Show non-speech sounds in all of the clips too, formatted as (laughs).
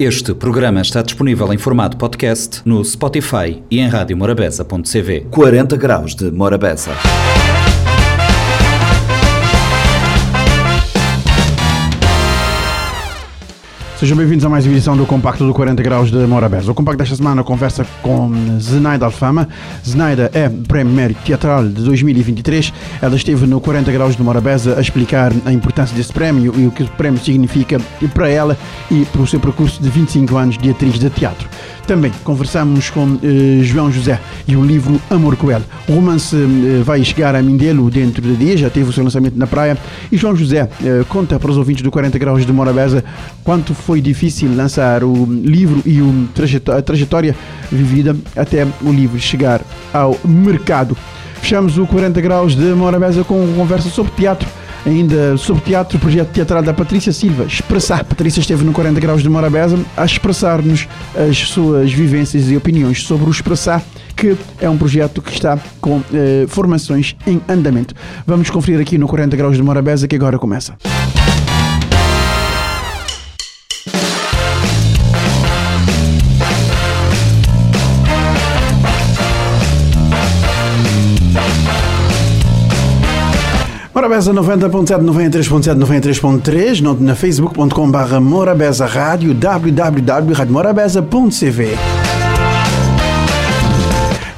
Este programa está disponível em formato podcast no Spotify e em radiomorabeza.cv. 40 graus de Morabeza. Sejam bem-vindos a mais uma edição do Compacto do 40 Graus de Morabeza. O Compacto desta semana conversa com Zenaida Alfama. Zenaida é Mérito Teatral de 2023. Ela esteve no 40 Graus de Morabeza a explicar a importância desse prémio e o que o prémio significa para ela e para o seu percurso de 25 anos de atriz de teatro. Também conversamos com eh, João José e o livro Amor Cruel. O romance eh, vai chegar a Mindelo dentro de dias, já teve o seu lançamento na praia. E João José eh, conta para os ouvintes do 40 Graus de Morabeza quanto foi difícil lançar o livro e o trajetó- a trajetória vivida até o livro chegar ao mercado. Fechamos o 40 Graus de Morabeza com uma conversa sobre teatro. Ainda sobre teatro, o projeto teatral da Patrícia Silva, Expressar. Patrícia esteve no 40 Graus de Morabeza a expressar-nos as suas vivências e opiniões sobre o Expressar, que é um projeto que está com eh, formações em andamento. Vamos conferir aqui no 40 Graus de Morabeza, que agora começa. Morabeza 90.7, 93.7, 93.3, no- na facebook.com barra Morabeza Rádio, www.radiomorabeza.cv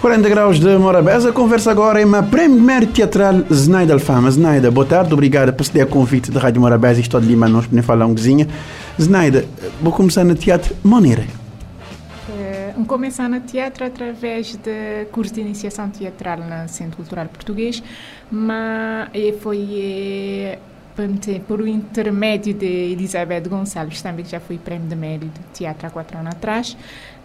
40 graus de Morabeza, conversa agora em uma Mérito Teatral Zenaida Alfama. Zenaida, boa tarde, obrigada por ceder o convite da Rádio Morabeza e estou de Lima, nós podemos falar um cozinha. Zenaida, vou começar no teatro Maneira. Eh, Um começar no teatro através de curso de iniciação teatral no Centro Cultural Português, mas foi por o intermédio de Elizabeth Gonçalves, também que já foi prémio de mérito de teatro há quatro anos atrás.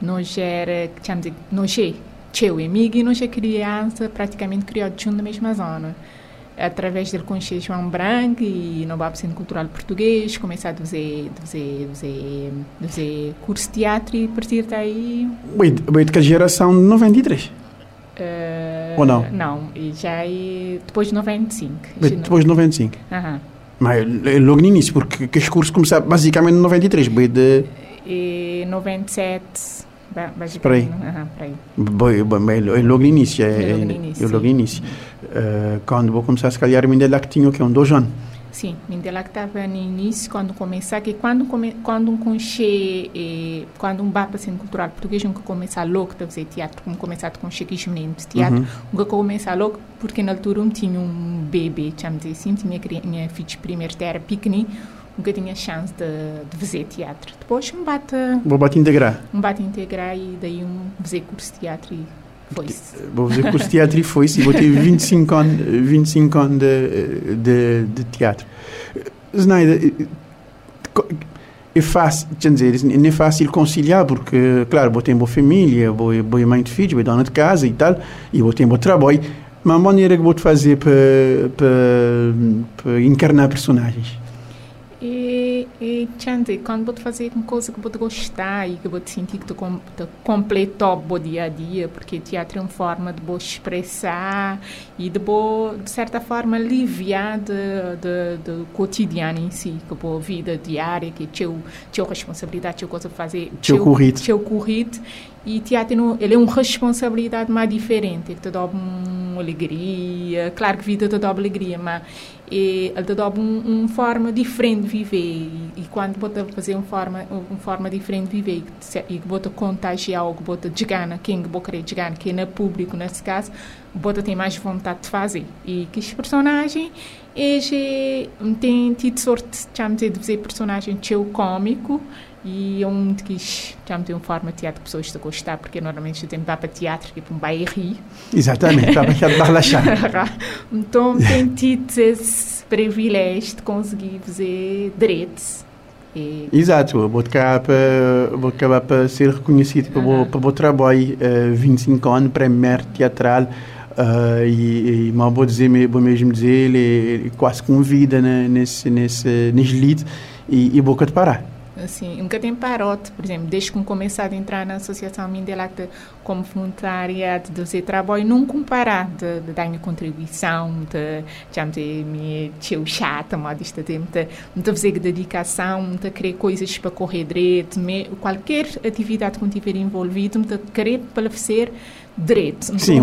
Nós era, de, nós é teu amigo e nós é criança, praticamente criado junto na mesma zona. Através dele conheci João Branco e no Babo Centro Cultural Português, comecei a fazer, fazer, fazer, fazer curso de teatro e a partir daí bem de que geração de 93. Eh, Ou não? Não, e já é depois de 95. Bem, Já não- depois de 95. Aham. Mas é logo no início, porque que os cursos começaram basicamente em 93. Bem, de, E 97, ba- basicamente. Por aí. Aham, por aí. bem, bem, é logo no início. É, É logo no é- início, é logo no início. Eh, quando vou começar, se calhar, ainda lá que tinha o quê? Um dois anos. Sim, ainda lá que estava no início, quando começar, que quando, come, quando um conche, eh, quando um bapa centro cultural português, um que começa logo a fazer teatro, como começar com cheques meninos de teatro, um que começa logo, porque na altura um tinha um bebê, chama dizer assim, tinha minha filha primeiro era pequenino, um que tinha chance de, de fazer teatro. Depois um bate, Vou bater integrar. um bate integrar e daí um fazer curso de teatro e Vou fazer curso de teatro e foi-se. e Vou ter 25 anos, 25 anos de, de, de teatro. Zenaida, é fácil, quer dizer, não é fácil conciliar, porque, claro, vou ter boa família, vou, vou mãe de filhos, vou dona de casa e tal, e vou ter bom trabalho, mas a maneira que vou te fazer para, para, para encarnar personagens. E, e Chante, quando vou fazer uma coisa que vou gostar e que vou sentir que tu com, te completou o dia a dia, porque teatro é uma forma de vou expressar e de vou, de certa forma, aliviar do cotidiano em si, que a vida diária, que teu, teu responsabilidade, teu coisa fazer, Teu corrido. teu corrido. E teatro ele é uma responsabilidade mais diferente, que te dá uma alegria, claro que vida te dá alegria, mas e ele te dá um, uma forma diferente de viver e, e quando você fazer uma forma uma forma diferente de viver e que você contagiar algo você desgana quem que querer desgana que é público nesse caso você tem mais vontade de fazer. E que este personagem ele tem tido sorte de fazer personagem teu cômico e é um que já tem uma forma de teatro pessoas a gostar porque normalmente gente vai para teatro que vai rir Exatamente, estava aqui a relaxar. (laughs) então tem tido esse privilégio de conseguir fazer direitos. E, Exato, eu vou acabar para, vou acabar para ser reconhecido pelo, Aham. pelo trabalho, uh, 25 anos, prémio teatral, uh, e, e mas vou dizer, vou mesmo dizer, ele, ele quase com vida né, nesse, nesse, nesse lead, e, e boca de parar. assim, nunca tem parote, por exemplo, desde que comecei a entrar na Associação Mindelacta como voluntária de fazer trabalho, nunca parar de, de dar minha contribuição, de, me tio chata, modista, de muita fazer dedicação, muita querer coisas para correr direito, me, qualquer atividade que eu tiver envolvido, muita querer para fazer direito. Sim,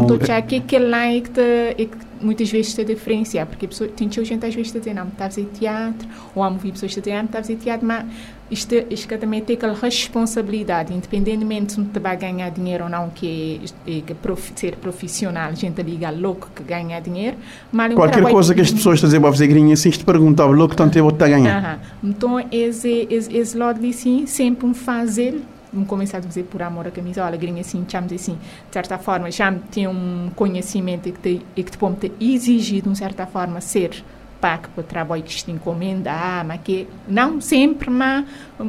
que lá é que, te, é que muitas vezes te diferenciar, porque a pessoa, tem gente às vezes a dizer, não, está a fazer teatro, ou há ouvir pessoas a dizer, não, está a fazer teatro, mas isto, isto que também tem aquela responsabilidade, independentemente de vai ganhar dinheiro ou não, que é, é que prof, ser profissional, gente liga louco que ganha dinheiro, mas é Qualquer trabalho- coisa que as pessoas estão a dizer fazer grinha, assim, te perguntam, louco, tanto eu vou te ganhar. Então, esse, esse, esse lado ali, sim, sempre um fazer, um começar a fazer por amor à camisola, grinha assim, chamamos assim, de certa forma, já tem um conhecimento e que te, e que te pode ter exigido, de certa forma, ser pago para o trabalho que te encomenda, mas que não sempre, mas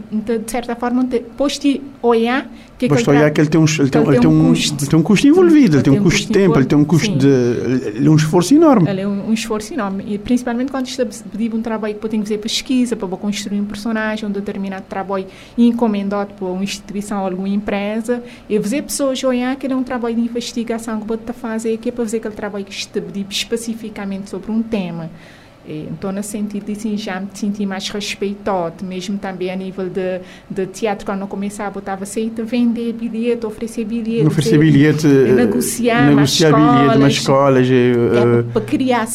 de certa forma, te, poste olhar que Basta olhar que ele tem um, ele tem, ele tem um, custo. ele tem um custo envolvido, ele tem um custo de tempo, ele tem um custo Sim. de. Ele é um esforço enorme. Ele é um, um esforço enorme, e principalmente quando está a pedir um trabalho que tem que fazer pesquisa, para construir um personagem, um determinado trabalho encomendado por uma instituição ou alguma empresa, e fazer pessoas olhar que ele é um trabalho de investigação que pode fazer, que é para fazer aquele trabalho que está pedir especificamente sobre um tema. E, Então, nesse sentido, assim, já me senti mais respeitado, mesmo também a nível de, de teatro, quando eu começava, botava aceita vender bilhete, oferecer bilhete. Oferecer bilhete, eh, negociar negociar bilhete nas escolas. eh, é, para criar,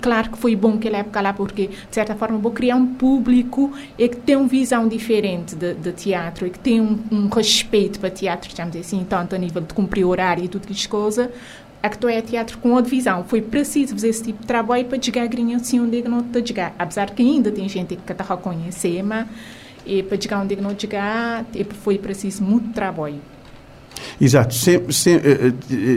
claro que foi bom aquela época lá, porque, de certa forma, vou criar um público e que tem uma visão diferente de, de teatro e que tem um, um respeito para teatro, digamos assim, tanto a nível de cumprir horário e tudo que as a tu é teatro com outra visão. Foi preciso fazer esse tipo de trabalho para chegar a grinha assim onde não te chegar. Apesar que ainda tem gente que está a reconhecer, mas e para chegar onde não chegar, foi preciso muito trabalho. Exato, sempre, sempre,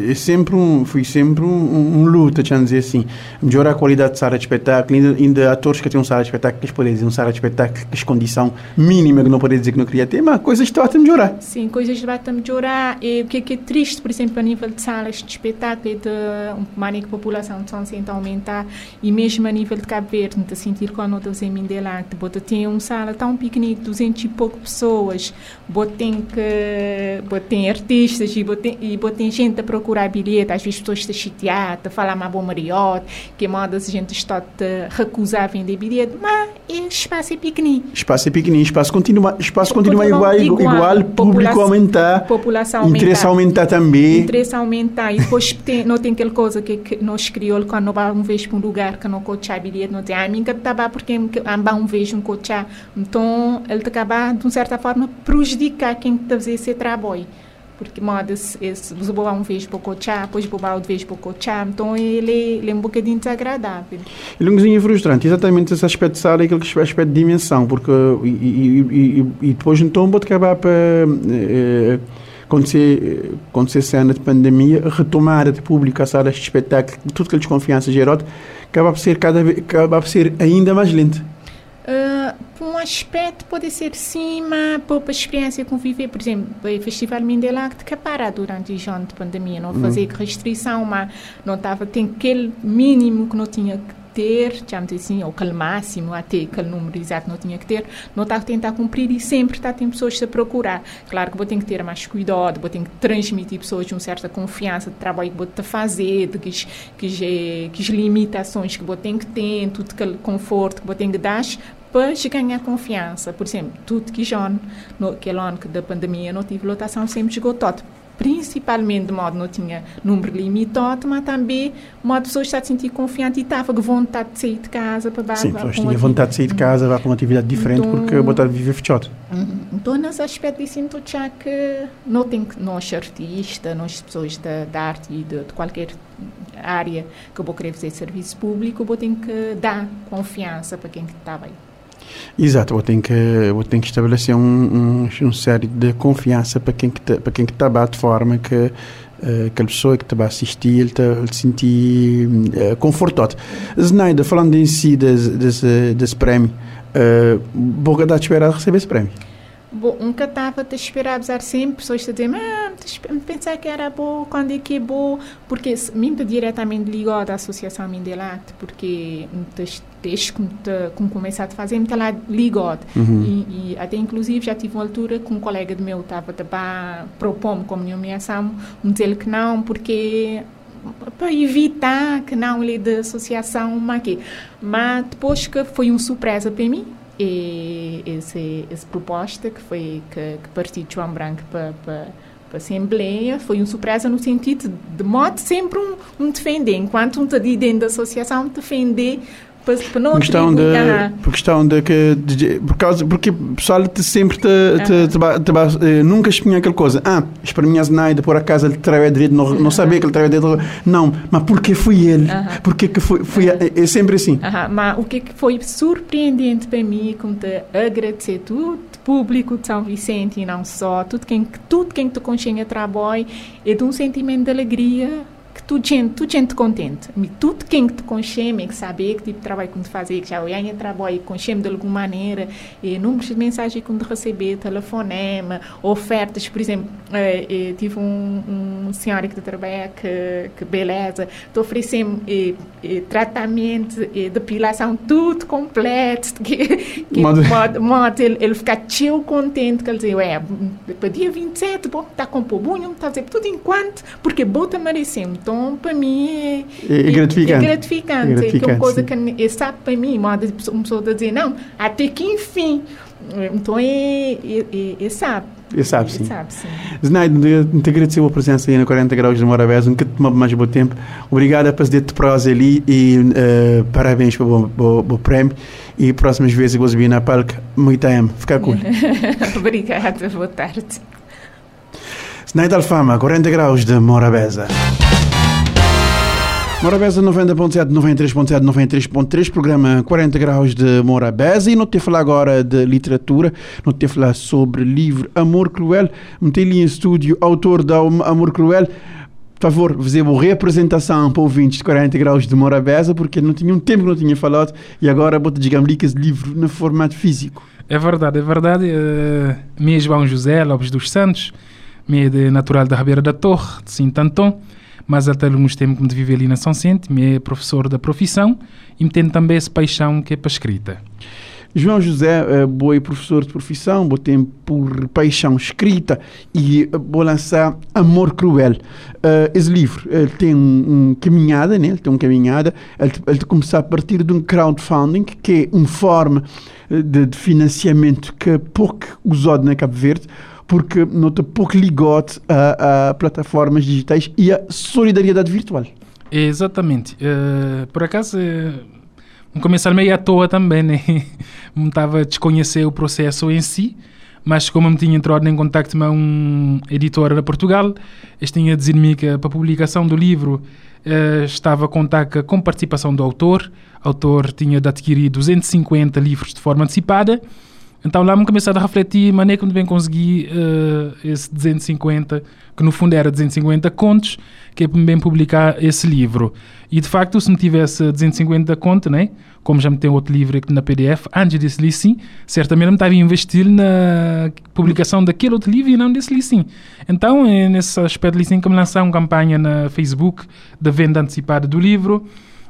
é sempre um, foi sempre um, um, um luta, deixa dizer assim, melhorar a qualidade de sala de espetáculo, ainda, ainda atores que têm um sala de espetáculo, que eles podem dizer um sala de espetáculo, que as condição mínima que não podem dizer que não queria ter, mas coisas estão a melhorar. Sim, coisas vai a melhorar. E o que é, que é triste, por exemplo, a nível de salas de espetáculo, é de uma que a população de São Vicente aumentar, e mesmo a nível de Cabo Verde, não sentir quando não estou em Mindela, que bota tem uma sala tão pequenina, 200 e pouco pessoas, bota tem que, bota tem artistas, e bota tem, e bota tem gente a procurar bilhete, às vezes pessoas estão chateadas, a falar uma boa mariote, que modas a gente está a recusar a vender bilhete, mas o espaço é pequenino. Espaço é pequenino, espaço continua, espaço continua igual, Continua igual, igual, público população- aumentar, população interesse aumentar. aumentar também. interesse aumentar e depois (laughs) tem, não tem aquela coisa que, que nós crioulos quando não vamos uma vez para um lugar que não coachar bilhete não tem a mim que estava porque amba um vez um coachar então ele te acaba de uma certa forma prejudicar quem está a fazer esse trabalho porque modas você vai um vez para coachar depois vai outra vez para coachar então ele, ele é um bocadinho desagradável Ele é um bocadinho frustrante, exatamente esse aspecto de sala e aquele aspecto de dimensão, porque e, e, e, e depois então pode acabar para eh, acontecer, acontecer cena de pandemia, retomada de público a salas de espetáculo, tudo que a desconfiança gerou, acaba por ser cada vez, acaba por ser ainda mais lento. Uh, um aspecto pode ser sim, mas por a experiência conviver, por exemplo, o Festival Mindelac que parar durante o ano de pandemia, não fazer restrição, mas não estava, tem aquele mínimo que não tinha que ter, digamos assim, ou aquele máximo, até aquele número exato não tinha que ter, não está a tentar cumprir e sempre está a ter pessoas a procurar. Claro que vou ter que ter mais cuidado, vou ter que transmitir pessoas uma certa confiança de trabalho que vou ter a fazer, de que, que, as- que as limitações que vou ter que ter, tudo aquele conforto que vou ter que dar para ganhar confiança. Por exemplo, tudo que já no aquele ano da pandemia não tive lotação sempre esgotado. Principalmente de modo não tinha número limitado, mas também de modo pessoas está a sentir confiante e estava com vontade de sair de casa para Sim, para- pessoas tinham vontade de sair de casa, para uma atividade diferente, Então- porque botar viver fechado. Então, nesse aspecto, eu sinto já que não tem que nós artistas, nós pessoas da, da arte e de, de qualquer área que eu vou querer fazer serviço público, eu vou ter que dar confiança para quem está bem. Exato, eu tenho que, eu tenho que estabelecer um, um, um série de confiança para quem que para quem que está de forma que eh, aquela pessoa que está a assistir ele, tá, ele se sentir uh, confortado. Znaider, falando em si desse, desse, desse prémio, uh, dá de esperar receber esse prémio. Bom, nunca estava a esperar, apesar sempre pessoas a dizer, ah, pensar que era bom, quando é que é bom, porque me diretamente ligado à Associação Mindelate, porque desde que me comecei a fazer, me lá ligado. Uhum. E, e, até inclusive já tive uma altura que um colega de meu estava a propor-me como nomeação, me dizer que não, porque para evitar que não lhe de associação, mas, mas depois que foi uma surpresa para mim, e esse, essa proposta que foi que, que partiu de João Branco para, para, para a Assembleia foi uma surpresa no sentido de modo sempre um, um defender, enquanto um está dentro da associação defender para, não por questão de, por questão de que de, por causa porque o pessoal te, sempre te, te, te, te, eh, nunca espinha aquela coisa. Ah para mim a Zenaida por acaso ele traiu direito não, não sabia que ele traiu direito não mas porque foi ele? Porque que foi, foi é, é sempre assim. Mas o que foi surpreendente para mim como te agradecer tudo público de São Vicente e não só tudo quem tudo quem te consciência trabalho é de um sentimento de alegria tudo gente, tudo gente contente. E tudo quem te concheme, que saber que tipo de trabalho que te fazer, que já olha trabalho, concheme de alguma maneira, e números de mensagens que te receber, telefonema, ofertas, por exemplo, eh, tive um, um senhor que trabalha que, que beleza, te oferecendo eh, eh, tratamento, eh, depilação, tudo completo, que, que modo, modo ele, ele fica tão contente, que ele diz, ué, para dia 27, bom, está com pobunho, está a dizer tudo enquanto, porque bota merecemos, então então, para mim, é, é, é gratificante. É gratificante. É, gratificante, é uma coisa sim. que sabe para mim, uma pessoa está dizer, não, até que enfim. Então, é, é, é, sabe. É sabe, sim. sabe, sim. Znaid, te agradecer a presença aí na 40 Graus de Morabés, nunca te tomou mais bom tempo. Obrigado por fazer te prosa ali e uh, parabéns pelo bom prémio. E próximas vezes vou subir na palca. Muito amo. Fica cool. (laughs) Obrigada, boa tarde. Znaid Alfama, 40 Graus de Morabeza. Morabeza 90.7, 93.7, 93.3, programa 40 graus de Morabeza e não te falar agora de literatura, não te falar sobre livro Amor Cruel, meti ali em estúdio autor da Amor Cruel, por favor, uma representação para ouvintes de 40 graus de Morabeza, porque não tinha um tempo que não tinha falado e agora vou-te digamos esse livro no formato físico. É verdade, é verdade. Uh, me João José Lopes dos Santos, me de natural da Ribeira da Torre, de Sintanton mas até alguns tempos de viver ali na São Vicente, me é professor da profissão e me tem também essa paixão que é para a escrita. João José, uh, boi professor de profissão, vou ter por paixão escrita e vou lançar Amor Cruel. Uh, esse livro ele tem um, um caminhada, né? ele tem uma caminhada, ele, ele começar a partir de um crowdfunding, que é uma forma de, de financiamento que é pouco usado na Cabo Verde, porque nota pouco ligote a, a, plataformas digitais e a solidariedade virtual. Exatamente. Uh, por acaso, uh, começar meio à toa também, né? (laughs) Não estava a desconhecer o processo em si, mas como me tinha entrado em contato com um editor de Portugal, eles tinham a dizer-me que para a publicação do livro uh, estava a contar com participação do autor. O autor tinha de adquirir 250 livros de forma antecipada então lá me começar a refletir maneira como bem consegui uh, esse 250, que no fundo era 250 contos, que é para bem publicar esse livro. E de facto, se não tivesse 250 contos, né, como já me tem outro livro aqui na PDF, antes desse livro sim, certamente me estava a investir na publicação daquele outro livro e não desse livro sim. Então, é nesse aspecto sim que me lançaram uma campanha na Facebook da venda antecipada do livro.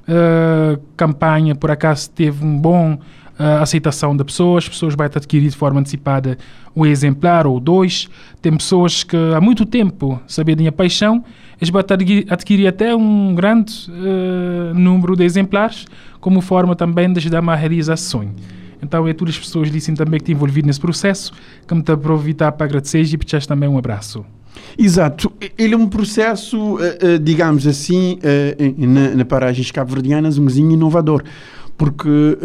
Uh, campanha, por acaso, teve um bom a aceitação da pessoas, as pessoas vão adquirir de forma antecipada um exemplar ou dois. Tem pessoas que há muito tempo saberem a paixão, eles vão adquirir até um grande uh, número de exemplares, como forma também de ajudar a realizar sonho. Então é todas as pessoas dizem também que estão envolvidas nesse processo, que me aproveitar para agradecer e pedir também um abraço. Exato. Ele é um processo, uh, uh, digamos assim, na, paragens cabo-verdianas, um inovador, porque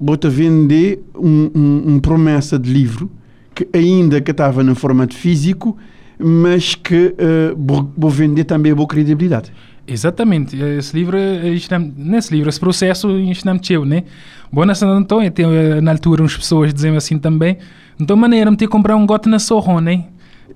vou-te vender um, um, um, promessa de livro que ainda que estava no formato físico, mas que uh, vou vender também a boa credibilidade. Exatamente. Esse livro, nesse livro, esse processo, ensinamos eu, né? Bom, então, tem na altura umas pessoas dizendo assim também, então maneira me ter comprar um gote na Sorro, né?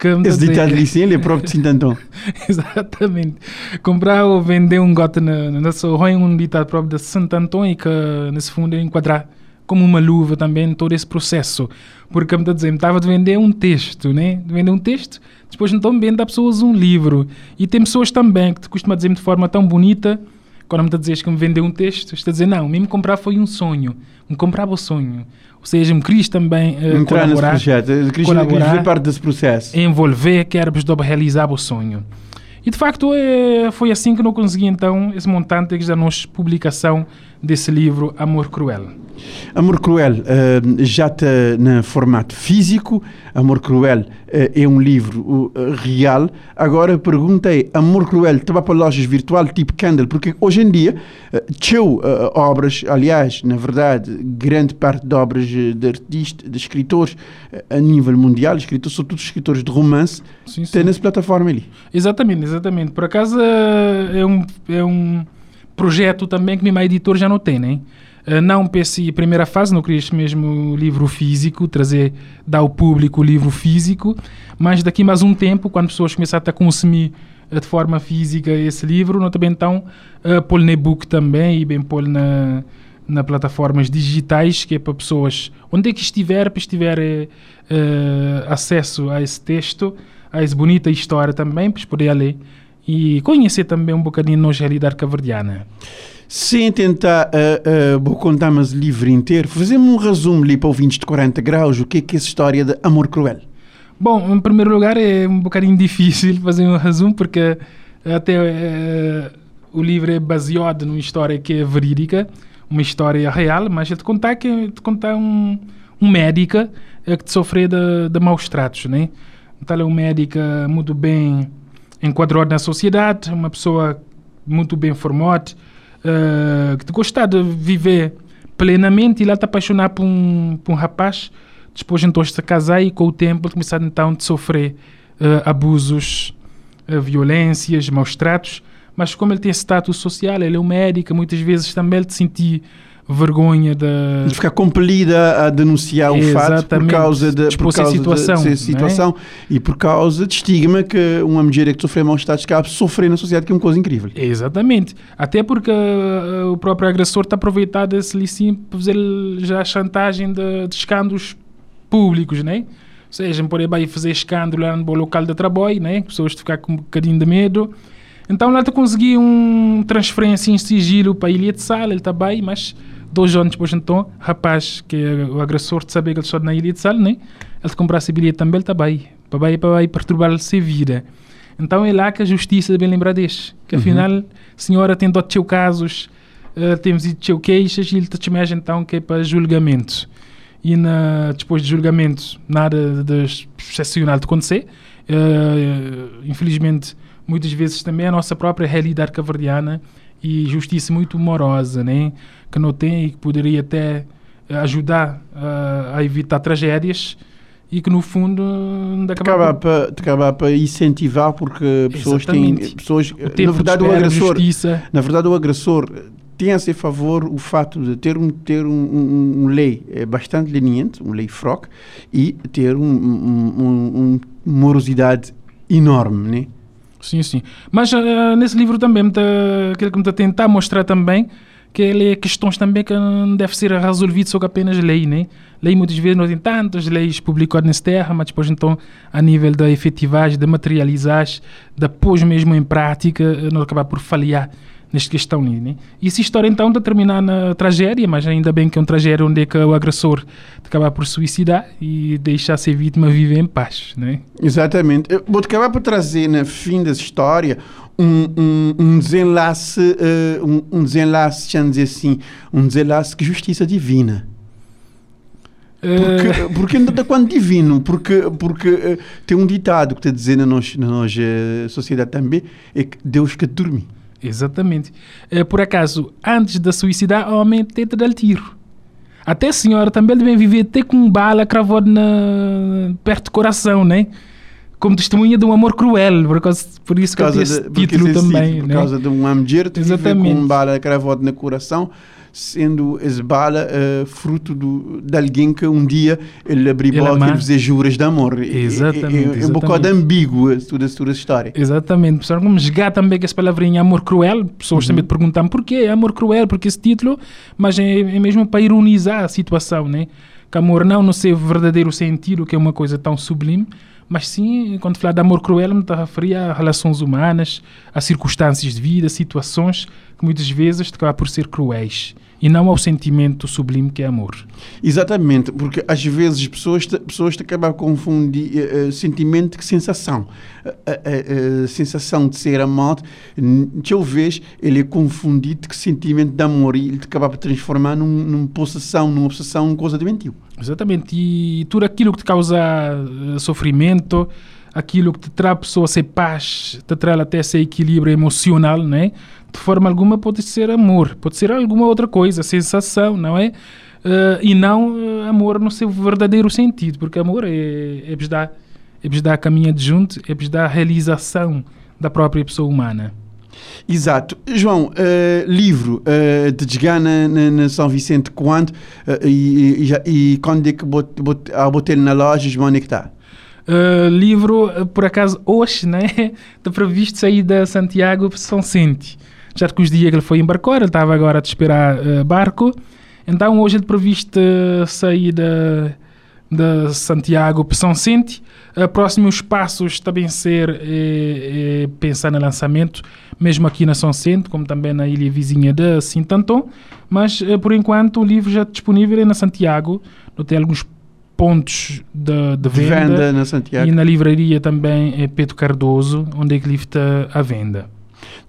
Que Esse ditado ele é próprio de Sintantão. (laughs) Exatamente. Comprar ou vender um gote na, na Sorro é um ditado próprio de Sintantão e que, nesse fundo, é enquadrar como uma luva também todo esse processo. Porque me está a dizer, me estava a vender um texto, né? De vender um texto, depois então vende a pessoas um livro. E tem pessoas também que te costuma dizer de forma tão bonita, quando me está a dizer que me vendeu um texto, está a dizer, não, mesmo comprar foi um sonho. Me comprava o sonho. Ou seja, me quis também uh, Entrar nesse colaborar, projeto, queres, queres colaborar. parte desse processo. envolver, quero-vos de realizar o sonho. E de facto é, foi assim que eu consegui então esse montante que já nos publicação desse livro Amor Cruel. Amor Cruel eh, já está no formato físico. Amor Cruel eh, é um livro uh, real. Agora a pergunta é: Amor Cruel estava para lojas virtual tipo Kindle? Porque hoje em dia, uh, obras, aliás, na verdade, grande parte de obras de artistas, de escritores a nível mundial, escritores, sobretudo escritores de romance, Sim, sim. tem nessa plataforma ali. Exatamente, exatamente. Por acaso é um, é um projeto também que minha editor já não tem, né? Eh, Não essa primeira fase, não queria este mesmo livro físico, trazer, dar ao público o livro físico, mas daqui mais um tempo, quando as pessoas começarem a consumir eh, de forma física esse livro, nós também então uh, pôr no e-book também e bem pôr na, na plataformas digitais, que é para pessoas, onde é que estiver, para estiver eh, eh, acesso a esse texto, a essa bonita história também, para poder ler e conhecer também um bocadinho a nossa realidade caverdiana. Sem tentar, uh, uh, vou contar mas o livro inteiro, fazemos um resumo ali para ouvintes de 40 graus, o que é que é essa história de Amor Cruel? Bom, em primeiro lugar é um bocadinho (laughs) difícil fazer um resumo porque até eh, o livro é baseado numa história que é verídica, uma história real, mas ele te contar que te contar um, um médico eh, que te sofreu de, de maus tratos, né? Então é um médico muito bem enquadrado na sociedade, uma pessoa muito bem formada, eh, que gosta de viver plenamente e lá te apaixonar por um, por um rapaz, depois então se casar e com o tempo começar então a sofrer eh, abusos, eh, violências, maus tratos, mas como ele tem status social, ele é um médico, muitas vezes também ele te sentir vergonha da De ficar compelida a denunciar o fato por causa, de, por causa situação, de, é? dessa situação e por causa de estigma que uma mulher que sofreu maus tratos acaba de sofrer na sociedade, que é uma coisa incrível. Exatamente. Até porque eh, o próprio agressor está aproveitado desse licínio para fazer já a chantagem de, de escândalos públicos, né? Ou seja, por aí fazer escândalo lá no local de trabalho, né? Pessoas ficam com um bocadinho de medo. Então lá te consegui uma transferência em sigilo para a ilha de Sal, ele está bem, mas dois anos depois então, rapaz, que é o agressor, de saber que ele está na ilha de Sal, né? Ele comprasse bilhete também, ele está bem. Para bem, para bem perturbar a vida. Então é lá que a justiça deve lembrar deste. Que afinal, a senhora tem dado teu casos, eh, temos ido teu queixas e ele te chama então que é para julgamento. E na, depois de julgamento, nada de excepcional de acontecer. Eh, infelizmente, muitas vezes também a nossa própria realidade caverdiana e justiça muito morosa, né? que não tem e que poderia até eh, ajudar eh, a evitar tragédias e que no fundo ainda Acaba para, acaba para incentivar porque pessoas têm Exatamente. pessoas o na verdade de o agressor justiça na verdade o agressor tem a seu favor o fato de ter um ter um, um, um lei eh, bastante leniente um lei froc e ter um, um, um, um morosidade enorme né Sim, sim. Mas eh, nesse livro também, tá, aquilo que me está a tentar mostrar também, que ele é questões também que não deve ser resolvidas só com apenas lei, né? Lei muitas vezes não tem tantas leis publicadas nessa terra, mas depois então, a nível da efetivagem, da materializagem, da pôs mesmo em prática, eh, não acabar por falhar nesta questão né? E essa história então está terminar na tragédia, mas ainda bem que é uma tragédia onde é que o agressor acaba por suicidar e deixar a ser vítima viver em paz, né? Exatamente. Eu vou acabar por trazer no fim dessa história um, um, um desenlace, eh, um, um desenlace, dizer assim, um desenlace que justiça divina. Eh, Porque, porque ainda quando divino, porque, porque eh, tem um ditado que está a dizer na nossa, na nossa sociedade também, é que Deus que dorme. Exatamente. Eh, por acaso, antes de suicidar, o homem tenta dar tiro. Até a senhora também deve viver até com bala cravada na... perto do coração, né? Como testemunha de um amor cruel, por, causa, por isso que Por eu causa, tenho esse de, título também, título, por né? causa de uma mulher que vive com um bala cravado no coração, sendo essa bala uh, fruto do, de alguém que um dia ele abriu Ele boca e fazer juras de amor. Exatamente, É, é, é um bocado ambíguo toda essa história. Exatamente. Pessoal, como jogar também com essa palavrinha amor cruel, pessoas também te perguntam porquê amor cruel, porque esse título, mas é, é mesmo para ironizar a situação, né? Que amor não no seu verdadeiro sentido, que é uma coisa tão sublime, mas sim, quando falar de amor cruel, me está a referir a relações humanas, a circunstâncias de vida, situações que muitas vezes acabam por ser cruéis e não ao sentimento sublime que é amor. Exatamente, porque às vezes as pessoas, pessoas acabam a confundir eh, sentimento com sensação. A, a- a- a sensação de ser amado, talvez ele é confundido com sentimento de amor e ele te acaba por transformar num, numa possessão, numa obsessão, numa coisa doentia. Exatamente. E tudo aquilo que te causa eh, sofrimento, aquilo que te traz a pessoa a ser paz, te traz até esse equilíbrio emocional, né? De forma alguma pode ser amor, pode ser alguma outra coisa, sensação, não é? Eh, e não eh, amor no seu verdadeiro sentido, porque amor é, é dar, é dar caminho de junto, é dar a realização da própria pessoa humana. Exato. João, eh, livro eh, de chegar na, na, São Vicente quando eh, e, e, e quando é que bot, bot, a na loja, João, onde é que está? Uh, livro, uh, por acaso, hoje, né? (laughs) Está previsto sair da Santiago para São Vicente. Já que os dias que ele foi embarcar, ele estava agora a esperar uh, barco. Então, hoje ele previsto uh, sair da, da Santiago para São Vicente. Uh, próximos passos também ser eh, eh, pensar no lançamento, mesmo aqui na São Vicente, como também na ilha vizinha de Sintanton. Mas, uh, por enquanto, o livro já disponível é na Santiago. Não tem alguns pontos de, de De venda. venda na Santiago. E na livraria também é Pedro Cardoso, onde é que livro está à venda.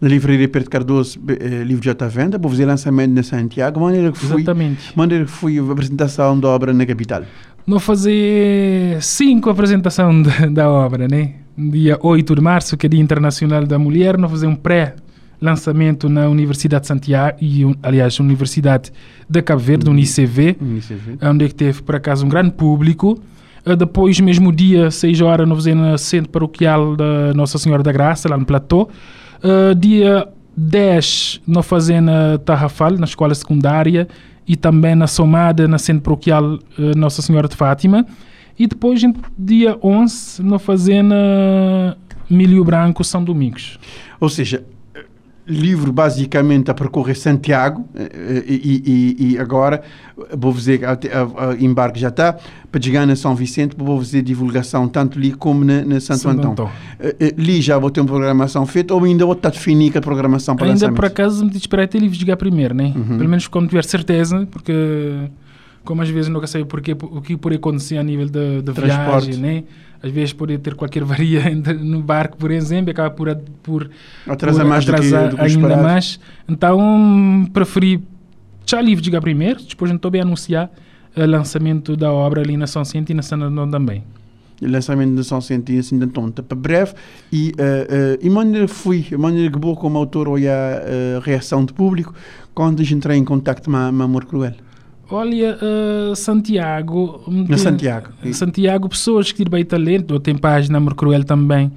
Na livraria Pedro Cardoso, eh, livro já está à venda. Vou fazer lançamento na Santiago. Maneira que fui, Exatamente. maneira que fui a apresentação da obra na capital. Não fazer cinco apresentação de- da obra, né? Dia 8 de março, que é Dia Internacional da Mulher, não fazer um pré-lançamento na Universidade de Santiago, e, aliás, Universidade de Cabo Verde, UNICV, onde é que teve, por acaso, um grande público. Uh, depois, mesmo dia, 6 horas, não fazer no centro paroquial da Nossa Senhora da Graça, lá no Platô. Uh, dia 10, não fazer na Tarrafal, na escola secundária, e também na Somada, na centro paroquial uh, Nossa Senhora de Fátima. E depois, dia 11, não fazer na Milho Branco, São Domingos. Ou seja, eh, livro basicamente a percorrer Santiago eh, e, e- e agora eh, vou fazer, a, a embarque já está, para chegar na São Vicente, vou fazer divulgação tanto ali como na, na Santo, Santo Antão. Antão. Eh, eh, Ali já vou ter uma programação feita ou ainda vou estar definida a programação para Ainda lançamento? por acaso me esperar até livro chegar primeiro, né? Pelo menos quando tiver certeza, porque como às vezes nunca sei porque, o que pode acontecer a nível de, de Transporte. viagem, né? Às vezes pode ter qualquer varia (laughs) no barco, por exemplo, e acaba por, a- por, Atrasa por mais do que- atrasar do que ainda esperado. mais. Então preferi já livro chegar primeiro, depois então bem anunciar o lançamento da obra ali na São Vicente e na Santa Antão também. O lançamento da São Vicente e assim tonta para breve e, eh, eh, e maneira que fui, a maneira que vou como autor olhar a reação do público quando entrei em contacto com a com a Amor Cruel. Olha, uh, Santiago. tem- Santiago. em Santiago, pessoas que bem talento, ou tem página Amor Cruel também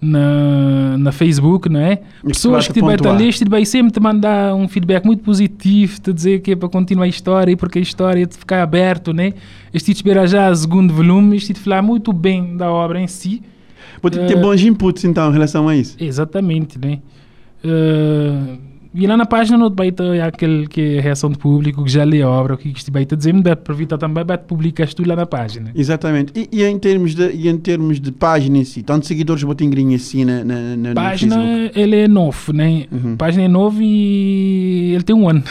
na, na Facebook, não é? Pessoas que pontuar. talento, bem sempre te mandar um feedback muito positivo, te dizer que é para continuar a história, porque a história é de ficar aberto, né? Este te espera já o segundo volume, este te falar muito bem da obra em si. Vou ter, Eh, ter bons inputs então em relação a isso. Exatamente, né? Uh, e lá na página não vai ter aquele que é a reação do público que já lê a obra, o que isto vai te dizer, mas aproveita também para publicar tudo lá na página. Exatamente. E, e em termos de, e em termos de página em si, tanto seguidores botingrinho assim na, na, na, página, ele é novo, né? Uhum. A página é nova e ele tem um ano.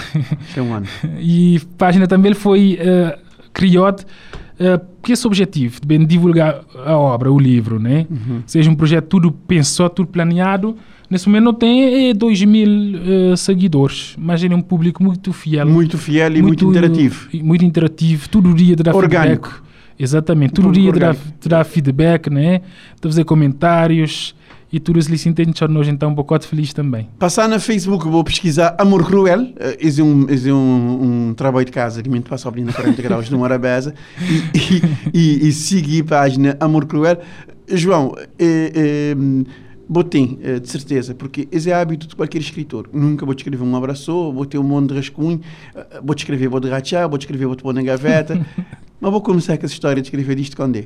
Tem um ano. (laughs) e a página também ele foi uh, criado uh, com esse objetivo, de bem divulgar a obra, o livro, né? Uhum. Seja um projeto tudo pensado, tudo planeado. Nesse momento não tem 2 mil uh, seguidores, mas ele é um público muito fiel. Muito fiel e muito, interativo. e Muito interativo, todo dia dá Orgânico. feedback. Exatamente, todo dia público te dá, orgânico. te dá feedback, né? Te fazer comentários e tudo isso lhe entende nós então um bocado feliz também. Passar na Facebook, vou pesquisar Amor Cruel. eh, Esse é um, esse é um, um trabalho de casa que me passou ali na 40 graus de Morabeza. E, e, e, e seguir a página Amor Cruel. João, eh, eh, botem, de certeza, porque esse é hábito de qualquer escritor. Nunca vou escrever um abraço, vou ter um monte de rascunho, uh, vou escrever, vou derrachar, vou escrever, vou te pôr na gaveta. (laughs) Mas vou começar com essa história de escrever isto quando é.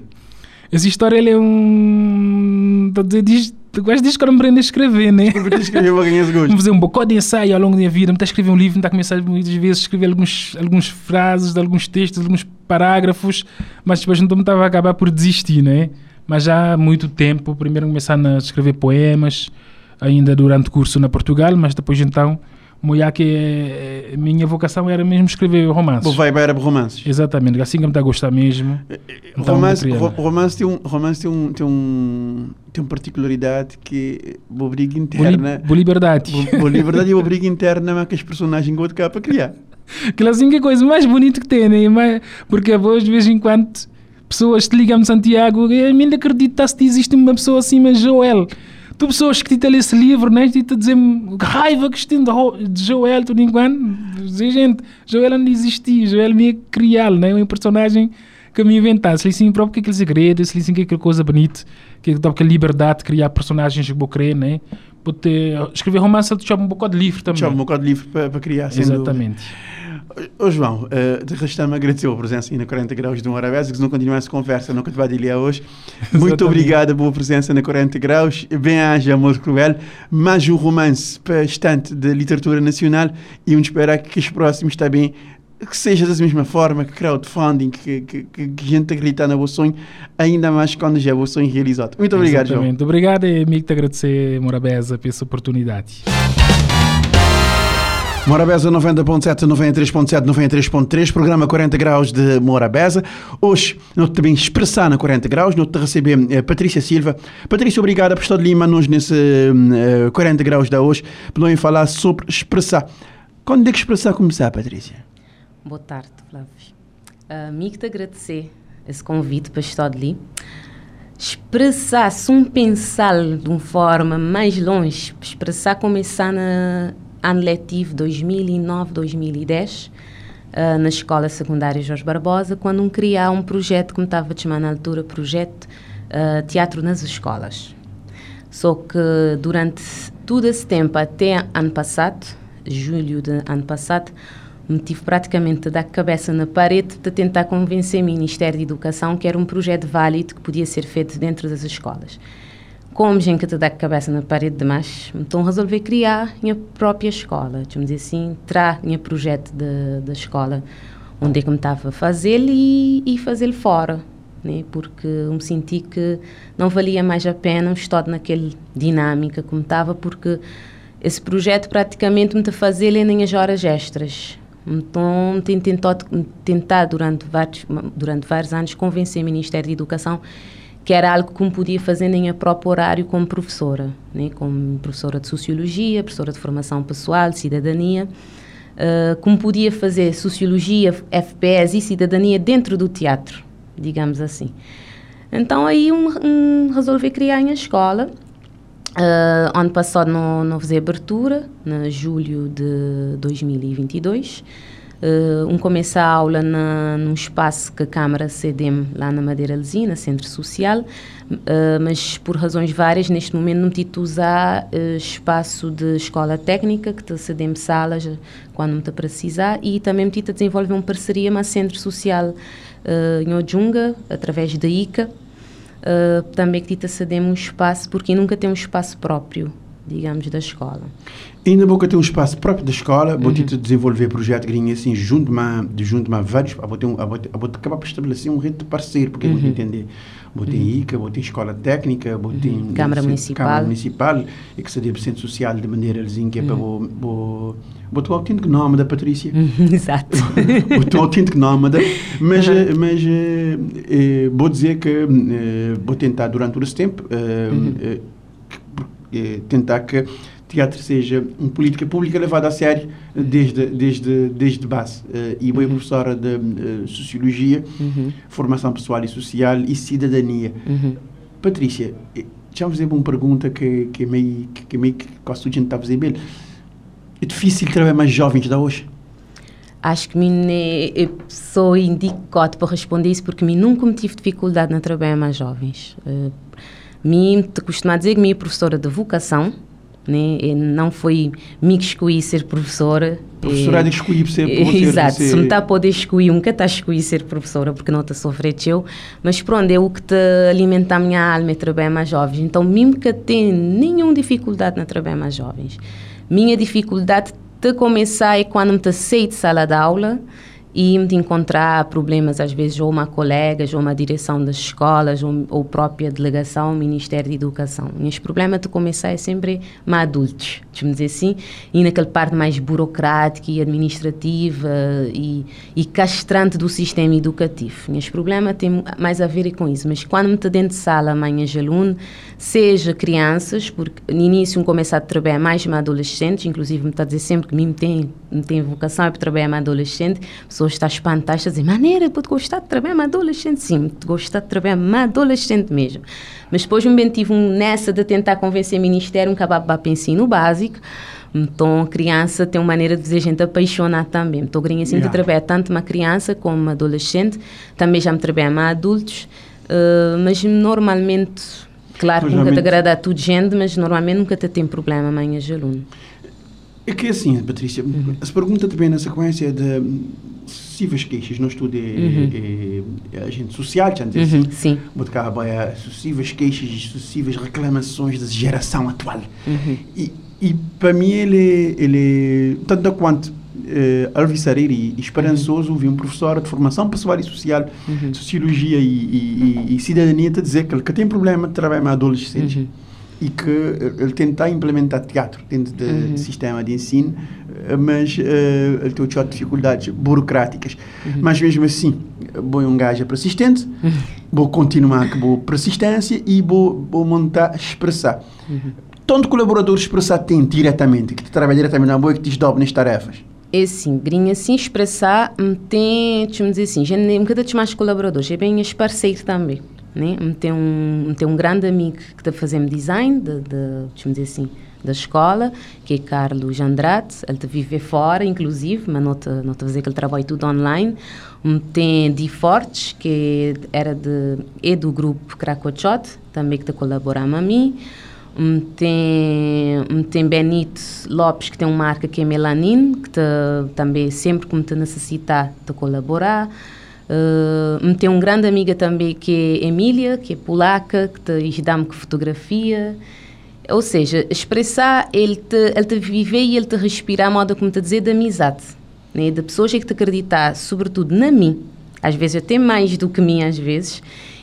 Essa história é um. Diz, quase diz que eu me aprendo a escrever, né? Escrever, escrever vou ganhar gosto. Fazer um bocado de ensaio ao longo da minha vida, me está a escrever um livro, me está a começar muitas vezes a escrever alguns, algumas frases, alguns textos, alguns parágrafos, mas depois não estava a acabar por desistir, né? Mas já há muito tempo, primeiro começar a escrever poemas, ainda durante o curso na Portugal, mas depois então Que a minha vocação era mesmo escrever romance. Vou vai era romances. Exatamente, assim que me está a gostar mesmo. Então romance, ro romance tem um romance tem um tem um tem uma particularidade que boa briga interna. Boa liberdade. Boa liberdade e boa (laughs) briga interna mas que as personagens que cá para criar. Aquilo assim que é a coisa mais bonita que tem, né? Porque às de vez em quando pessoas te ligam de Santiago e a mim acredita se existe uma pessoa assim, mas Joel tu pessoas que te esse livro, né? Te dizem raiva que tem de Joel, enquanto. Dizer, gente, Joel não existia, Joel me criá-lo, né? Um personagem que me inventasse. Ele sim, próprio que aquele segredo, ele sim, que aquela coisa bonita, que dá aquela liberdade de criar personagens que vou querer, né? Pode escrever romance, te chama um bocado de livro também. Chama um bocado de livro para, para criar, Exatamente. Dúvida. Ô João, uh, de restante agradecer a presença aí na 40 Graus de Morabeza, que se não continuar essa conversa, nunca te vai dizer hoje. (laughs) Muito obrigado pela presença na 40 Graus. Bem-aja, Amor Cruel, mais um romance para estante de literatura nacional e um esperar que os próximos também que seja da mesma forma que crowdfunding, que, que, que, que gente acredita no vosso sonho, ainda mais quando já é o sonho realizado. Muito obrigado, Exatamente. João. Obrigado e amigo te agradecer, Morabeza, pela oportunidade. Morabeza 90.7, 93.7, 93.3, programa 40 graus de Morabeza. Hoje, nós também expressar na 40 graus, nós te receber eh, Patrícia Silva. Patrícia, obrigada por estar de Lima nos nesse eh, 40 graus de hoje, para nós falar sobre expressar. Quando é que expressar começar, Patrícia? Boa tarde, Flávio. Uh, te agradecer esse convite para estar ali. Expressar-se um pensar de uma forma mais longe, expressar começar na ano letivo 2009-2010, uh, na Escola Secundária Jorge Barbosa, quando um criar um projeto, como estava a chamar na altura, projeto uh, Teatro nas Escolas. Só que durante todo esse tempo, até ano passado, julho de ano passado, tive praticamente a dar cabeça na parede de tentar convencer o Ministério de Educação que era um projeto válido que podia ser feito dentro das escolas como gente que dá a cabeça na parede demais, então resolvi criar minha própria escola, dizer assim, trazer meu projeto da escola, onde é que me estava a fazer e, e fazer fora, né? porque me senti que não valia mais a pena estar naquela dinâmica como estava, porque esse projeto praticamente me está fazer nem as horas extras. Então, tenho tentado, tentar durante vários, durante vários anos convencer o Ministério da Educação que era algo que me podia fazer em meu próprio horário como professora, né? como professora de Sociologia, professora de Formação Pessoal, Cidadania, uh, como podia fazer Sociologia, FPS e Cidadania dentro do teatro, digamos assim. Então aí um, um, resolvi criar a escola. Uh, ano passado não, não fiz abertura, em julho de 2022. Uh, um começa a aula na, num espaço que a Câmara cedem lá na Madeira Lesina, Centro Social, uh, mas por razões várias, neste momento não tive usar uh, espaço de escola técnica, que te cedem salas quando me precisar, e também me tive desenvolver uma parceria com o Centro Social uh, em Ojunga, através da ICA, também que cedemos um espaço, porque nunca tem um espaço próprio digamos, da escola. Ainda boca tem um espaço próprio da escola, uhum. te desenvolver projeto gringo assim, junto a, junto a vários, a botar um, a botar, acabar por estabelecer um rede de parceiro, porque uhum. vou entender, vou ter uhum. ICA, vou ter escola técnica, vou ter uhum. Câmara Municipal, Câmara Municipal, e que se dê centro social de maneira que é para uhum. vou, vou ter o autêntico nome da Patrícia. (laughs) Exato. (laughs) vou ter o autêntico nome da, mas, uhum. mas eh, eh, vou dizer que eh, vou tentar durante todo esse tempo eh, eh, tentar que teatro seja uma política pública levada a sério desde desde desde base uh, e eu uhum. professora de uh, sociologia uhum. formação pessoal e social e cidadania uhum. Patrícia deixa eu fazer uma pergunta que que é meio que, que é meio que quase a gente está a fazer bem é difícil trabalhar mais jovens da hoje acho que mim sou indicado para responder isso porque mim nunca tive dificuldade na trabalhar mais jovens uh, Mim, te costumo dizer que minha professora de vocação, né? Não foi me escolhi ser professora. Professora é de escolher ser professora. Exato, se não está a poder escolher, nunca está a escolher ser professora, porque não está a sofrer eu. Mas pronto, é o que te alimenta a minha alma e trabalhar mais jovens. Então, mesmo que tenha nenhuma dificuldade na trabalhar mais jovens, minha dificuldade de começar é quando me de sala de aula e de encontrar problemas, às vezes, ou uma colega, ou uma direção das escolas, ou, ou própria delegação, Ministério da Educação. E esse problema de começar é sempre mais adultos, deixa-me dizer assim, e naquela parte mais burocrática e administrativa e, e castrante do sistema educativo. E esse problema tem mais a ver com isso. Mas quando me está dentro de sala, amanhã de aluno, seja crianças, porque no início começar a trabalhar mais com adolescentes, inclusive me está a dizer sempre que mim tem, tem vocação é para trabalhar com adolescente, pessoas estão espantadas, dizer, maneira, pode gostar de trabalhar com adolescente? Sim, gostar de trabalhar com adolescente mesmo. Mas depois me tive um, nessa de tentar convencer o Ministério, um cababo para ensino básico, então, a criança tem uma maneira de fazer a gente apaixonar também. Então, eu assim, yeah. trabalhar tanto uma criança como uma adolescente, também já me trabalho com adultos, uh, mas normalmente Claro que nunca te agrada a tudo gente, mas normalmente nunca te tem problema amanhã de aluno. É que é assim, Patrícia, uhum. se pergunta também na sequência de sucessivas queixas, não estudo é, uhum. é, é agente social, já dizer uhum. assim, sim. Botar cá, sucessivas queixas e sucessivas reclamações da geração atual. Uhum. E, e para mim ele, ele tanto quanto alvissareiro e esperançoso ouvir um professor de formação pessoal e social, uhum. sociologia e, e, e, e cidadania, te dizer que ele que tem problema de trabalhar com adolescentes. Uhum. E que ele tenta implementar teatro dentro do uhum. sistema de ensino, eh, mas uh, ele tem outras dificuldades burocráticas. Uhum. Mas mesmo assim, vou um gajo persistente, uhum. vou continuar com boa persistência e vou, vou montar, expressar. Uhum. Tanto colaboradores expressar tem diretamente, que trabalha diretamente na boa, que te desdobra nas tarefas é assim, grinha assim expressar, tem, deixa dizer assim, já nem um bocadinho mais colaboradores, é bem as parceiros também, né? Tem um, tem um grande amigo que está fazendo design, de, de, dizer assim, da escola, que é Carlos Andrade, ele está vive fora, inclusive, mas não está a fazer aquele trabalho tudo online. Tem Di Fortes, que era de, é do grupo Cracochot, também que está colaborando a mim tem, tem Benito Lopes, que tem uma marca que é Melanin, que tá, também sempre que me te necessitar de colaborar. Uh, tem uma grande amiga também que é Emília, que é polaca, que te dá-me fotografia. Ou seja, expressar, ele te, ele te viver e ele te respirar, a modo como te dizer, de amizade. Né? De pessoas que te acreditar, sobretudo na mim, às vezes até mais do que mim, às vezes,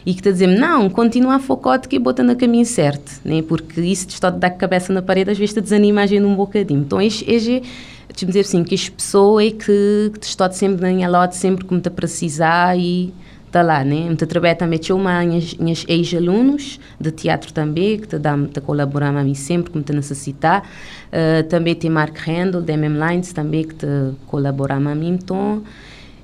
e que está a dizer não, continua focado que bota no caminho certo, né? porque isso te está a dar a cabeça na parede, às vezes te desanima a um bocadinho. Então, este, este deixa dizer assim, que as pessoas é que, que te está sempre na minha lado, sempre que me te precisar e está lá, né? Eu trabalho também com minhas, minhas ex-alunos de teatro também, que te dá te colaborar a mim sempre que me te necessitar. Uh, também tem Mark Handel, da MM Lines também, que te colabora a mim, então...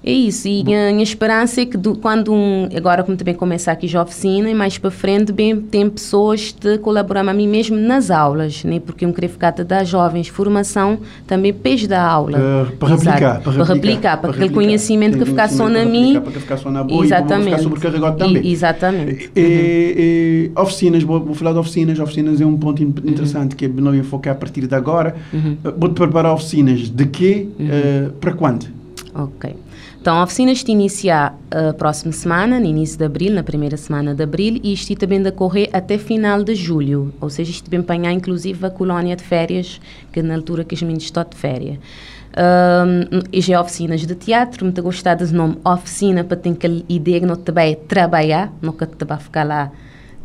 É isso, e a minha esperança é que do, quando um, agora como também começar aqui já a oficina e mais para frente bem tem pessoas de colaborar a mim mesmo nas aulas, né? porque eu queria ficar de dar jovens formação também peixe da aula. Uh, para, replicar, para, para replicar, para, aquele conhecimento que ficar só na mim. Para ficar só na boa Exatamente. e ficar sobrecarregado também. E, exatamente. E, e, oficinas, vou, vou, falar de oficinas, oficinas é um ponto interessante uhum. que não ia focar a partir de agora. Uhum. Uh, vou-te preparar oficinas de quê, uhum. uh, para quando? Ok. Então, a oficina está a iniciar a próxima semana, no início de abril, na primeira semana de abril, e isto também decorrer até final de julho. Ou seja, isto vai empenhar inclusive a colónia de férias, que é na altura que os meninos estão de férias. Um, e já é oficinas de teatro, muito gostado do nome oficina, para ter aquela ideia que não te vai trabalhar, não que te vai ficar lá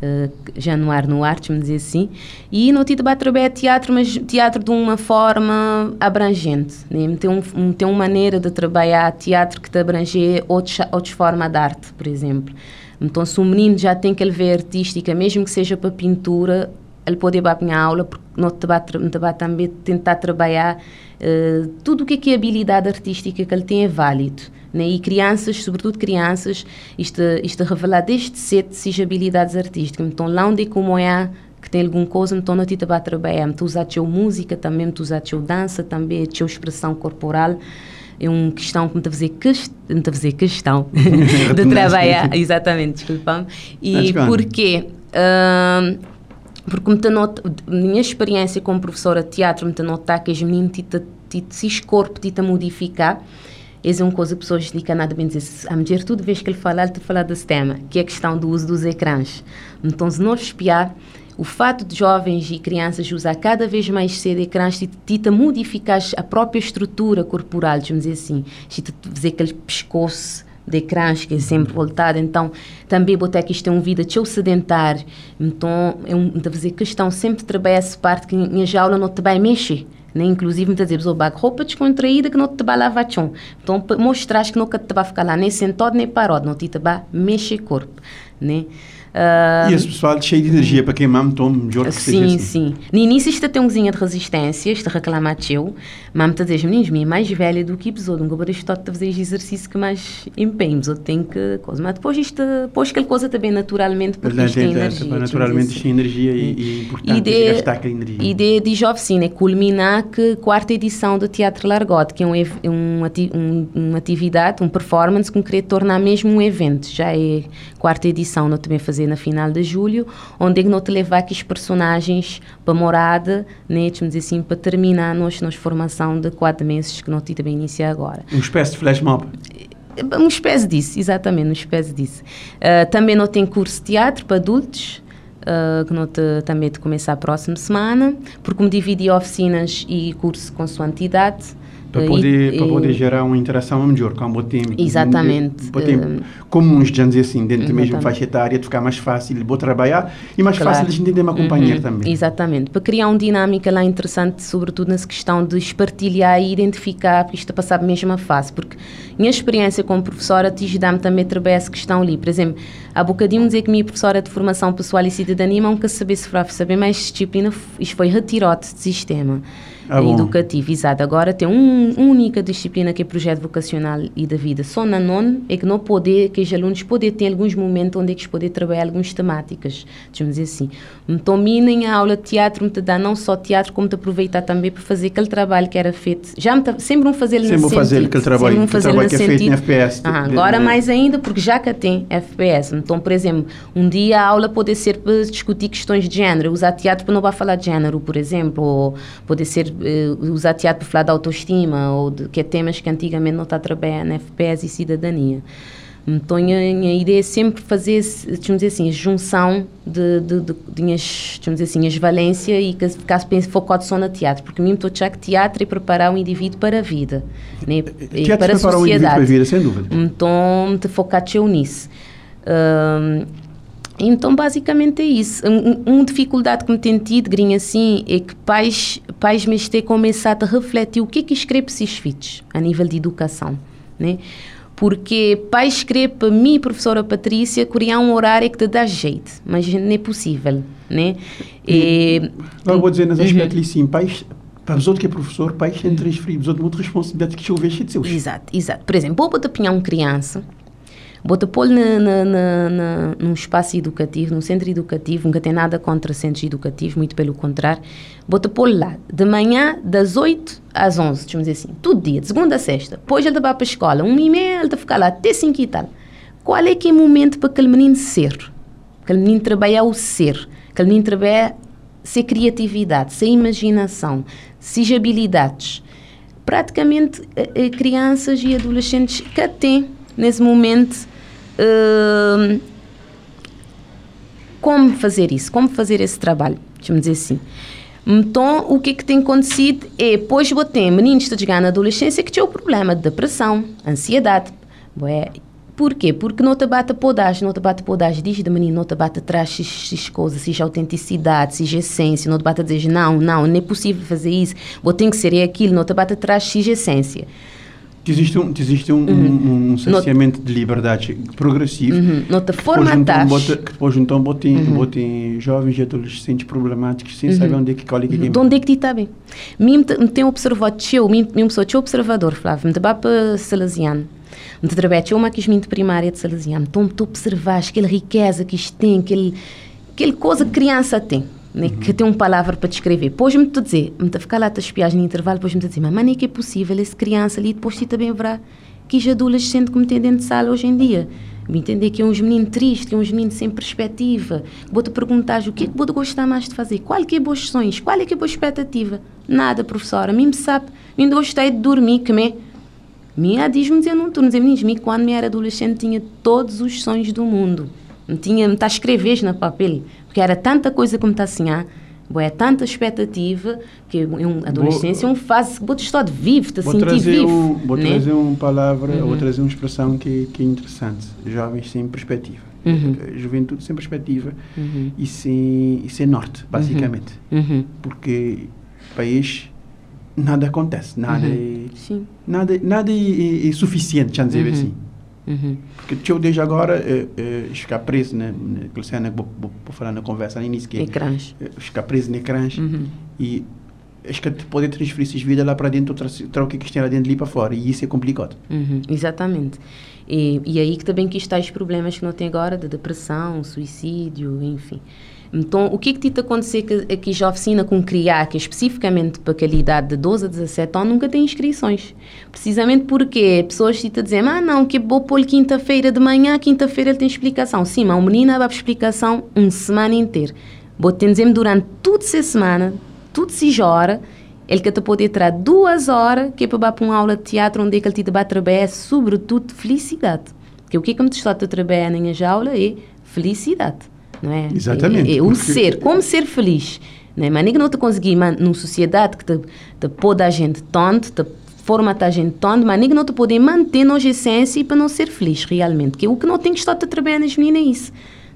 uh, já no ar, no arte, me dizer assim. E no título trabalhar teatro, mas teatro de uma forma abrangente. Né? Tem, um, tem uma maneira de trabalhar teatro que te abrange outras, outras formas de arte, por exemplo. Então, se um menino já tem que ver artística, mesmo que seja para pintura, ele pode ir para a minha aula, porque não te também tentar trabalhar uh, tudo o que é, que é habilidade artística que ele tem é válido. Né? E crianças, sobretudo crianças, isto, isto revelar desde cedo se habilidades artísticas. Então, lá onde como é que tem alguma coisa, então não te vai trabalhar. Então, usar a música também, usar a dança também, a expressão corporal é uma questão que me está a fazer, quest... me fazer questão (laughs) de trabalhar, exatamente, desculpa-me. E porquê? Uh, porque me nota, minha experiência como professora de teatro me notar que os meninos tita, tita, se corpo tita modificar essa é uma coisa que pessoas dizem nada. A mulher, tudo vez que ele fala, ele fala desse tema, que é a questão do uso dos ecrãs. Então, se nós espiar, o fato de jovens e crianças usar cada vez mais cedo ecrãs tita modificar a própria estrutura corporal, dizer assim. Tita fazer aquele pescoço de ecrãs que é sempre voltado. Então, também botar que isto é uma vida tão sedentária. Então, é um, de fazer questão sempre trabalhar essa parte que em aula não te vai mexer. Né? Inclusive, muitas vezes, o bag roupa descontraída que não te vai lavar. Então, mostrar que não te vai ficar lá nem sentado nem parado, não te vai mexer corpo. Né? Uh, e esse pessoal cheio de energia para queimar tão melhor que Sim, assim. sim. No início isto tem um de resistência, isto reclamar teu, mas muitas vezes, meninos, minha é mais velha do que episódio, não gosto de fazer exercício que mais empenho, eu tenho que coisa, mas depois isto, depois aquela coisa também naturalmente, porque Verdade, isto tem energia. Naturalmente isto tem energia e, e importante e de, gastar aquela energia. E de, de oficina, é culminar que quarta edição do Teatro Largote, que é um, um, um, uma atividade, um performance que me queria tornar mesmo um evento, já é quarta edição, não também fazer fazer na final de julho, onde é não te levar aqueles personagens para morada, né, dizer assim, para terminar nossa nossa formação de quatro meses que não tive bem iniciar agora. Uma espécie de flash mob. Uma espécie disso, exatamente, uma espécie disso. Uh, também não tem curso de teatro para adultos, Uh, que não te, também de começar a próxima semana, porque me dividi oficinas e curso consoante idade, para poder, e, para poder gerar uma interação melhor com o time. Exatamente. Para ter comuns, digamos assim, dentro da mesma faixa etária, de ficar mais fácil de trabalhar e mais claro. fácil de entender uma companheira uhum. também. Exatamente. Para criar uma dinâmica lá interessante, sobretudo nessa questão de espartilhar e identificar, porque isto a passar a mesma fase, porque minha experiência como professora te dá-me também trabalhar essa questão ali. Por exemplo, há bocadinho dizer que minha professora de formação pessoal e cidadania, não quer saber se saber mais disciplina, isto foi retirado do sistema ah, educativo, exato. Agora tem um, uma única disciplina que é projeto vocacional e da vida. Só na non é que não poder, que os alunos podem ter alguns momentos onde é que eles podem trabalhar algumas temáticas, deixa-me dizer assim. Então, dominem a aula de teatro, me dá não só teatro, como te aproveitar também para fazer aquele trabalho que era feito. Já me sempre um fazer Sempre um fazer aquele trabalho, sempre um fazer trabalho que é feito em FPS. Ah, agora de, mais ainda, porque já que tem FPS. Então, por exemplo, um dia a aula pode ser para discutir questões de género, usar teatro para não falar de género, por exemplo, ou pode ser usar teatro para falar de autoestima, ou de, que é temas que antigamente não está a trabalhar na FPS e cidadania. Então, a minha ideia é sempre fazer, dizer assim, a junção de, de, de, de minhas, dizer assim, as valências e que ficasse focado só no teatro, porque mim estou a que teatro é preparar o um indivíduo para a vida, né? e para a sociedade. Um indivíduo para a vida, sem dúvida. Então, te focar nisso. Um, então, basicamente é isso. Uma um dificuldade que me tem tido, grinha assim, é que pais, pais me têm começado a refletir o que é que escreve esses filhos a nível de educação, né? Porque pais escreve para mim, professora Patrícia, criar um horário que te dá jeito, mas não é possível, né? E, eu vou dizer, nas aspectos uhum. sim, pais, para os outros que é professor, pais têm transferido, os outros muita responsabilidade que chover de seus. Exato, exato. Por exemplo, vou botar uma criança Bota pô na, na, na, na, num espaço educativo, num centro educativo, nunca tem nada contra centros educativos, muito pelo contrário. Bota pô lá, de manhã, das 8 às 11, deixa dizer assim, todo dia, de segunda a sexta. Depois ele vai para a escola, um e meia, ele vai ficar lá até 5 e tal. Qual é que é o momento para aquele menino ser? Aquele menino trabalhar o ser, aquele menino trabalhar ser criatividade, ser imaginação, ser habilidades. Praticamente, eh, eh, crianças e adolescentes que têm, nesse momento, uh, como fazer isso, como fazer esse trabalho, deixa-me dizer assim. Então, o que, que tem acontecido é, pois, vou ter meninos que estão na adolescência que têm o problema de depressão, ansiedade. Ué, por quê? Porque não te bate podagem, não te bate podagem, diz de menino, não te bate atrás essas coisas, seja autenticidade, seja essência, não te bate dizer, não, não, não é possível fazer isso, vou ter que ser aquilo, não te bate atrás seja essência. Existe um, existe um, uhum. um, cerceamento de liberdade progressivo uhum. Nota formatar. Que depois então botem, uhum. botem jovens e adolescentes problemáticos sem uhum. saber onde é que colhe que De onde é que está bem? Mim tem observado, eu, mim, sou observador, Flávio, me dá para Salesiano. Me trabalho, eu uma quis primária de Salesiano. Então, me observar aquela riqueza que isto tem, aquele, aquele coisa que criança tem né, uhum. que tem uma palavra para descrever. Depois me dizer, me ficar lá a espiar no intervalo, depois me dizer, mas nem é que é possível, essa criança ali, depois ti também verá que os adolescentes que me têm dentro de sala hoje em dia. Me entender que é uns meninos tristes, que é uns meninos sem perspectiva. Vou-te perguntar o que é que vou gostar mais de fazer? Qual que é bons sonhos? Qual é que é boa expectativa? Nada, professora. Mim me sabe. Mim gostei de dormir, comer. Minha diz-me dizer num turno, dizer, meninos, mim quando me era adolescente tinha todos os sonhos do mundo. Me tinha, me está a escrever na papel, porque era tanta coisa que me está assim, ah, é tanta expectativa que um, adolescência é uma fase você está de vivo, te sentir vivo. Um, vou né? trazer uma palavra, uhum. vou trazer uma expressão que, que é interessante. Jovens sem perspectiva. Uhum. Juventude sem perspectiva uhum. e, sem, e sem norte, basicamente. Uhum. uhum. Porque país nada acontece, nada uhum. é, nada, nada é, é, é suficiente, já dizer assim. Uhum. Porque eu desde agora eh, ficar preso né, que vou, vou, falar na conversa no início que. Eh, ficar preso em ecrãs uhum. e acho que poder transferir essas vidas lá para dentro outra o que tem lá dentro ali para fora e isso é complicado uhum. exatamente e, e aí que também que está os problemas que não tem agora de depressão suicídio enfim então, o que é que te acontecer que aqui já oficina com criar, que é especificamente para aquela idade de 12 a 17 anos, nunca tem inscrições? Precisamente porque pessoas te dizem, ah não, que vou pôr quinta-feira de manhã, quinta-feira ele tem explicação. Sim, mas o menino vai explicação uma semana inteira. Vou te dizer durante toda essa semana, tudo se hora, ele que te pode entrar duas horas, que é para para uma aula de teatro onde é que ele te vai trabalhar sobretudo felicidade. Porque o que é que me está a trabalhar na aula é felicidade não é? Exatamente. É, é o ser, como ser feliz. Não é? Mas nem que não te conseguir, numa sociedade que te, te pôde a gente tanto, te formata a gente tanto, mas nem que não te pode manter na essência para não ser feliz realmente. Que o que não tem que estar a trabalhar nas meninas é isso.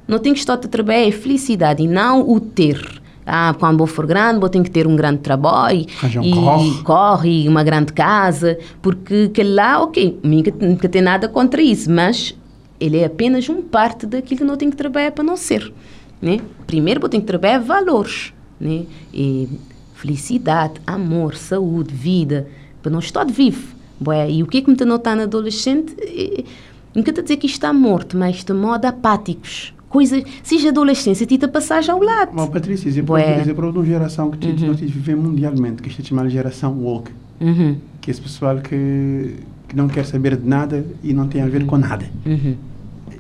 Não tem que estar a trabalhar é felicidade e não o ter. Ah, quando vou for grande, vou ter que ter um grande trabalho um e corre. corre uma grande casa, porque que lá, ok, nunca, nunca tem nada contra isso, mas ele é apenas um parte daquilo que nós temos que trabalhar para não ser. Né? Primeiro, eu tenho que trabalhar valores. Né? E felicidade, amor, saúde, vida, para não estar vivo. Bué, e o que é que me está notando adolescente? Não quero dizer que está morto, mas de modo apáticos. Coisa, seja adolescência, tita passagem ao lado. Bom, Patrícia, isso é para uma geração que uhum. nós vivemos mundialmente, que é chamada geração woke. Uhum. Que é esse pessoal que, que não quer saber de nada e não tem a ver com nada. Uhum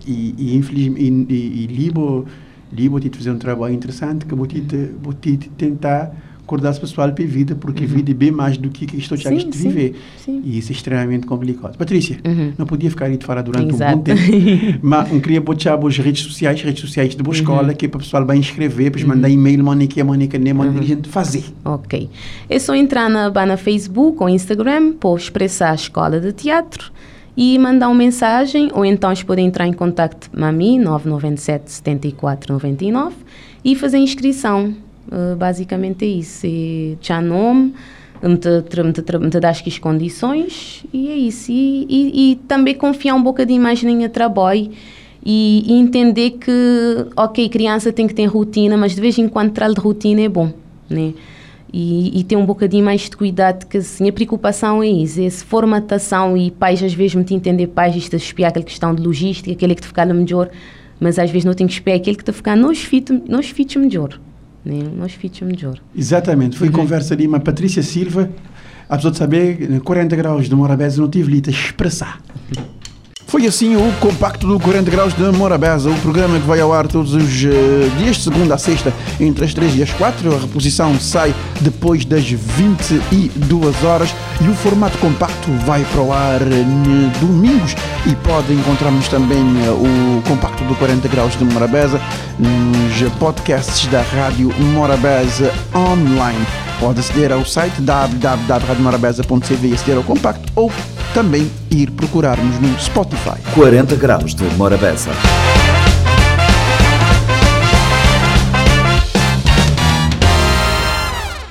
e, e infelizmente e, e, Libo Libo te fazer um trabalho interessante que vou te, vou te tentar acordar esse pessoal para a vida, porque uhum. a vida é bem mais do que, que estou já de viver. Sim. E isso é extremamente complicado. Patrícia, uhum. não podia ficar aí de falar durante Exato. um bom tempo, (laughs) mas não queria botar as redes sociais, redes sociais da boa uhum. escola, que é para o pessoal vai inscrever, para mandar uhum. e-mail, manica, manica, nem manica, uhum. gente fazer. Ok. É só entrar na, na Facebook ou Instagram para expressar a escola de teatro e mandar uma mensagem, ou então eles podem entrar em contato com a mim, 997 74 99, e fazer inscrição. Uh, basicamente é isso. É já nome, me me, me as condições e é isso. E, e, e, também confiar um bocadinho mais na trabalho e, e, entender que, ok, criança tem que ter rotina, mas de vez em quando trabalho de rotina é bom, né? E, e, ter um bocadinho mais de cuidado, que assim, a preocupação é isso, é essa formatação e pais às vezes me te entender pais, isto a espiar aquela questão de logística, aquele que te ficar melhor, mas às vezes não tenho que espiar aquele que te ficar nos fitos, nos fitos melhor, né? nos fitos melhor. Exatamente, foi uhum. conversa ali, uma Patrícia Silva, apesar de saber, 40 graus de Morabeza, não tive ali a expressar. (laughs) Foi assim o compacto do 40 Graus de Morabeza, o programa que vai ao ar todos os uh, dias, de segunda a sexta, entre as 3 e as 4. A reposição sai depois das 22 horas e o formato compacto vai para o ar uh, domingos. E pode encontrarmos também uh, o compacto do 40 Graus de Morabeza nos podcasts da Rádio Morabeza Online. Pode aceder ao site www.radiomorabeza.cv e aceder ao compacto ou também ir procurarmos no Spotify. 40 graus de Morabeza.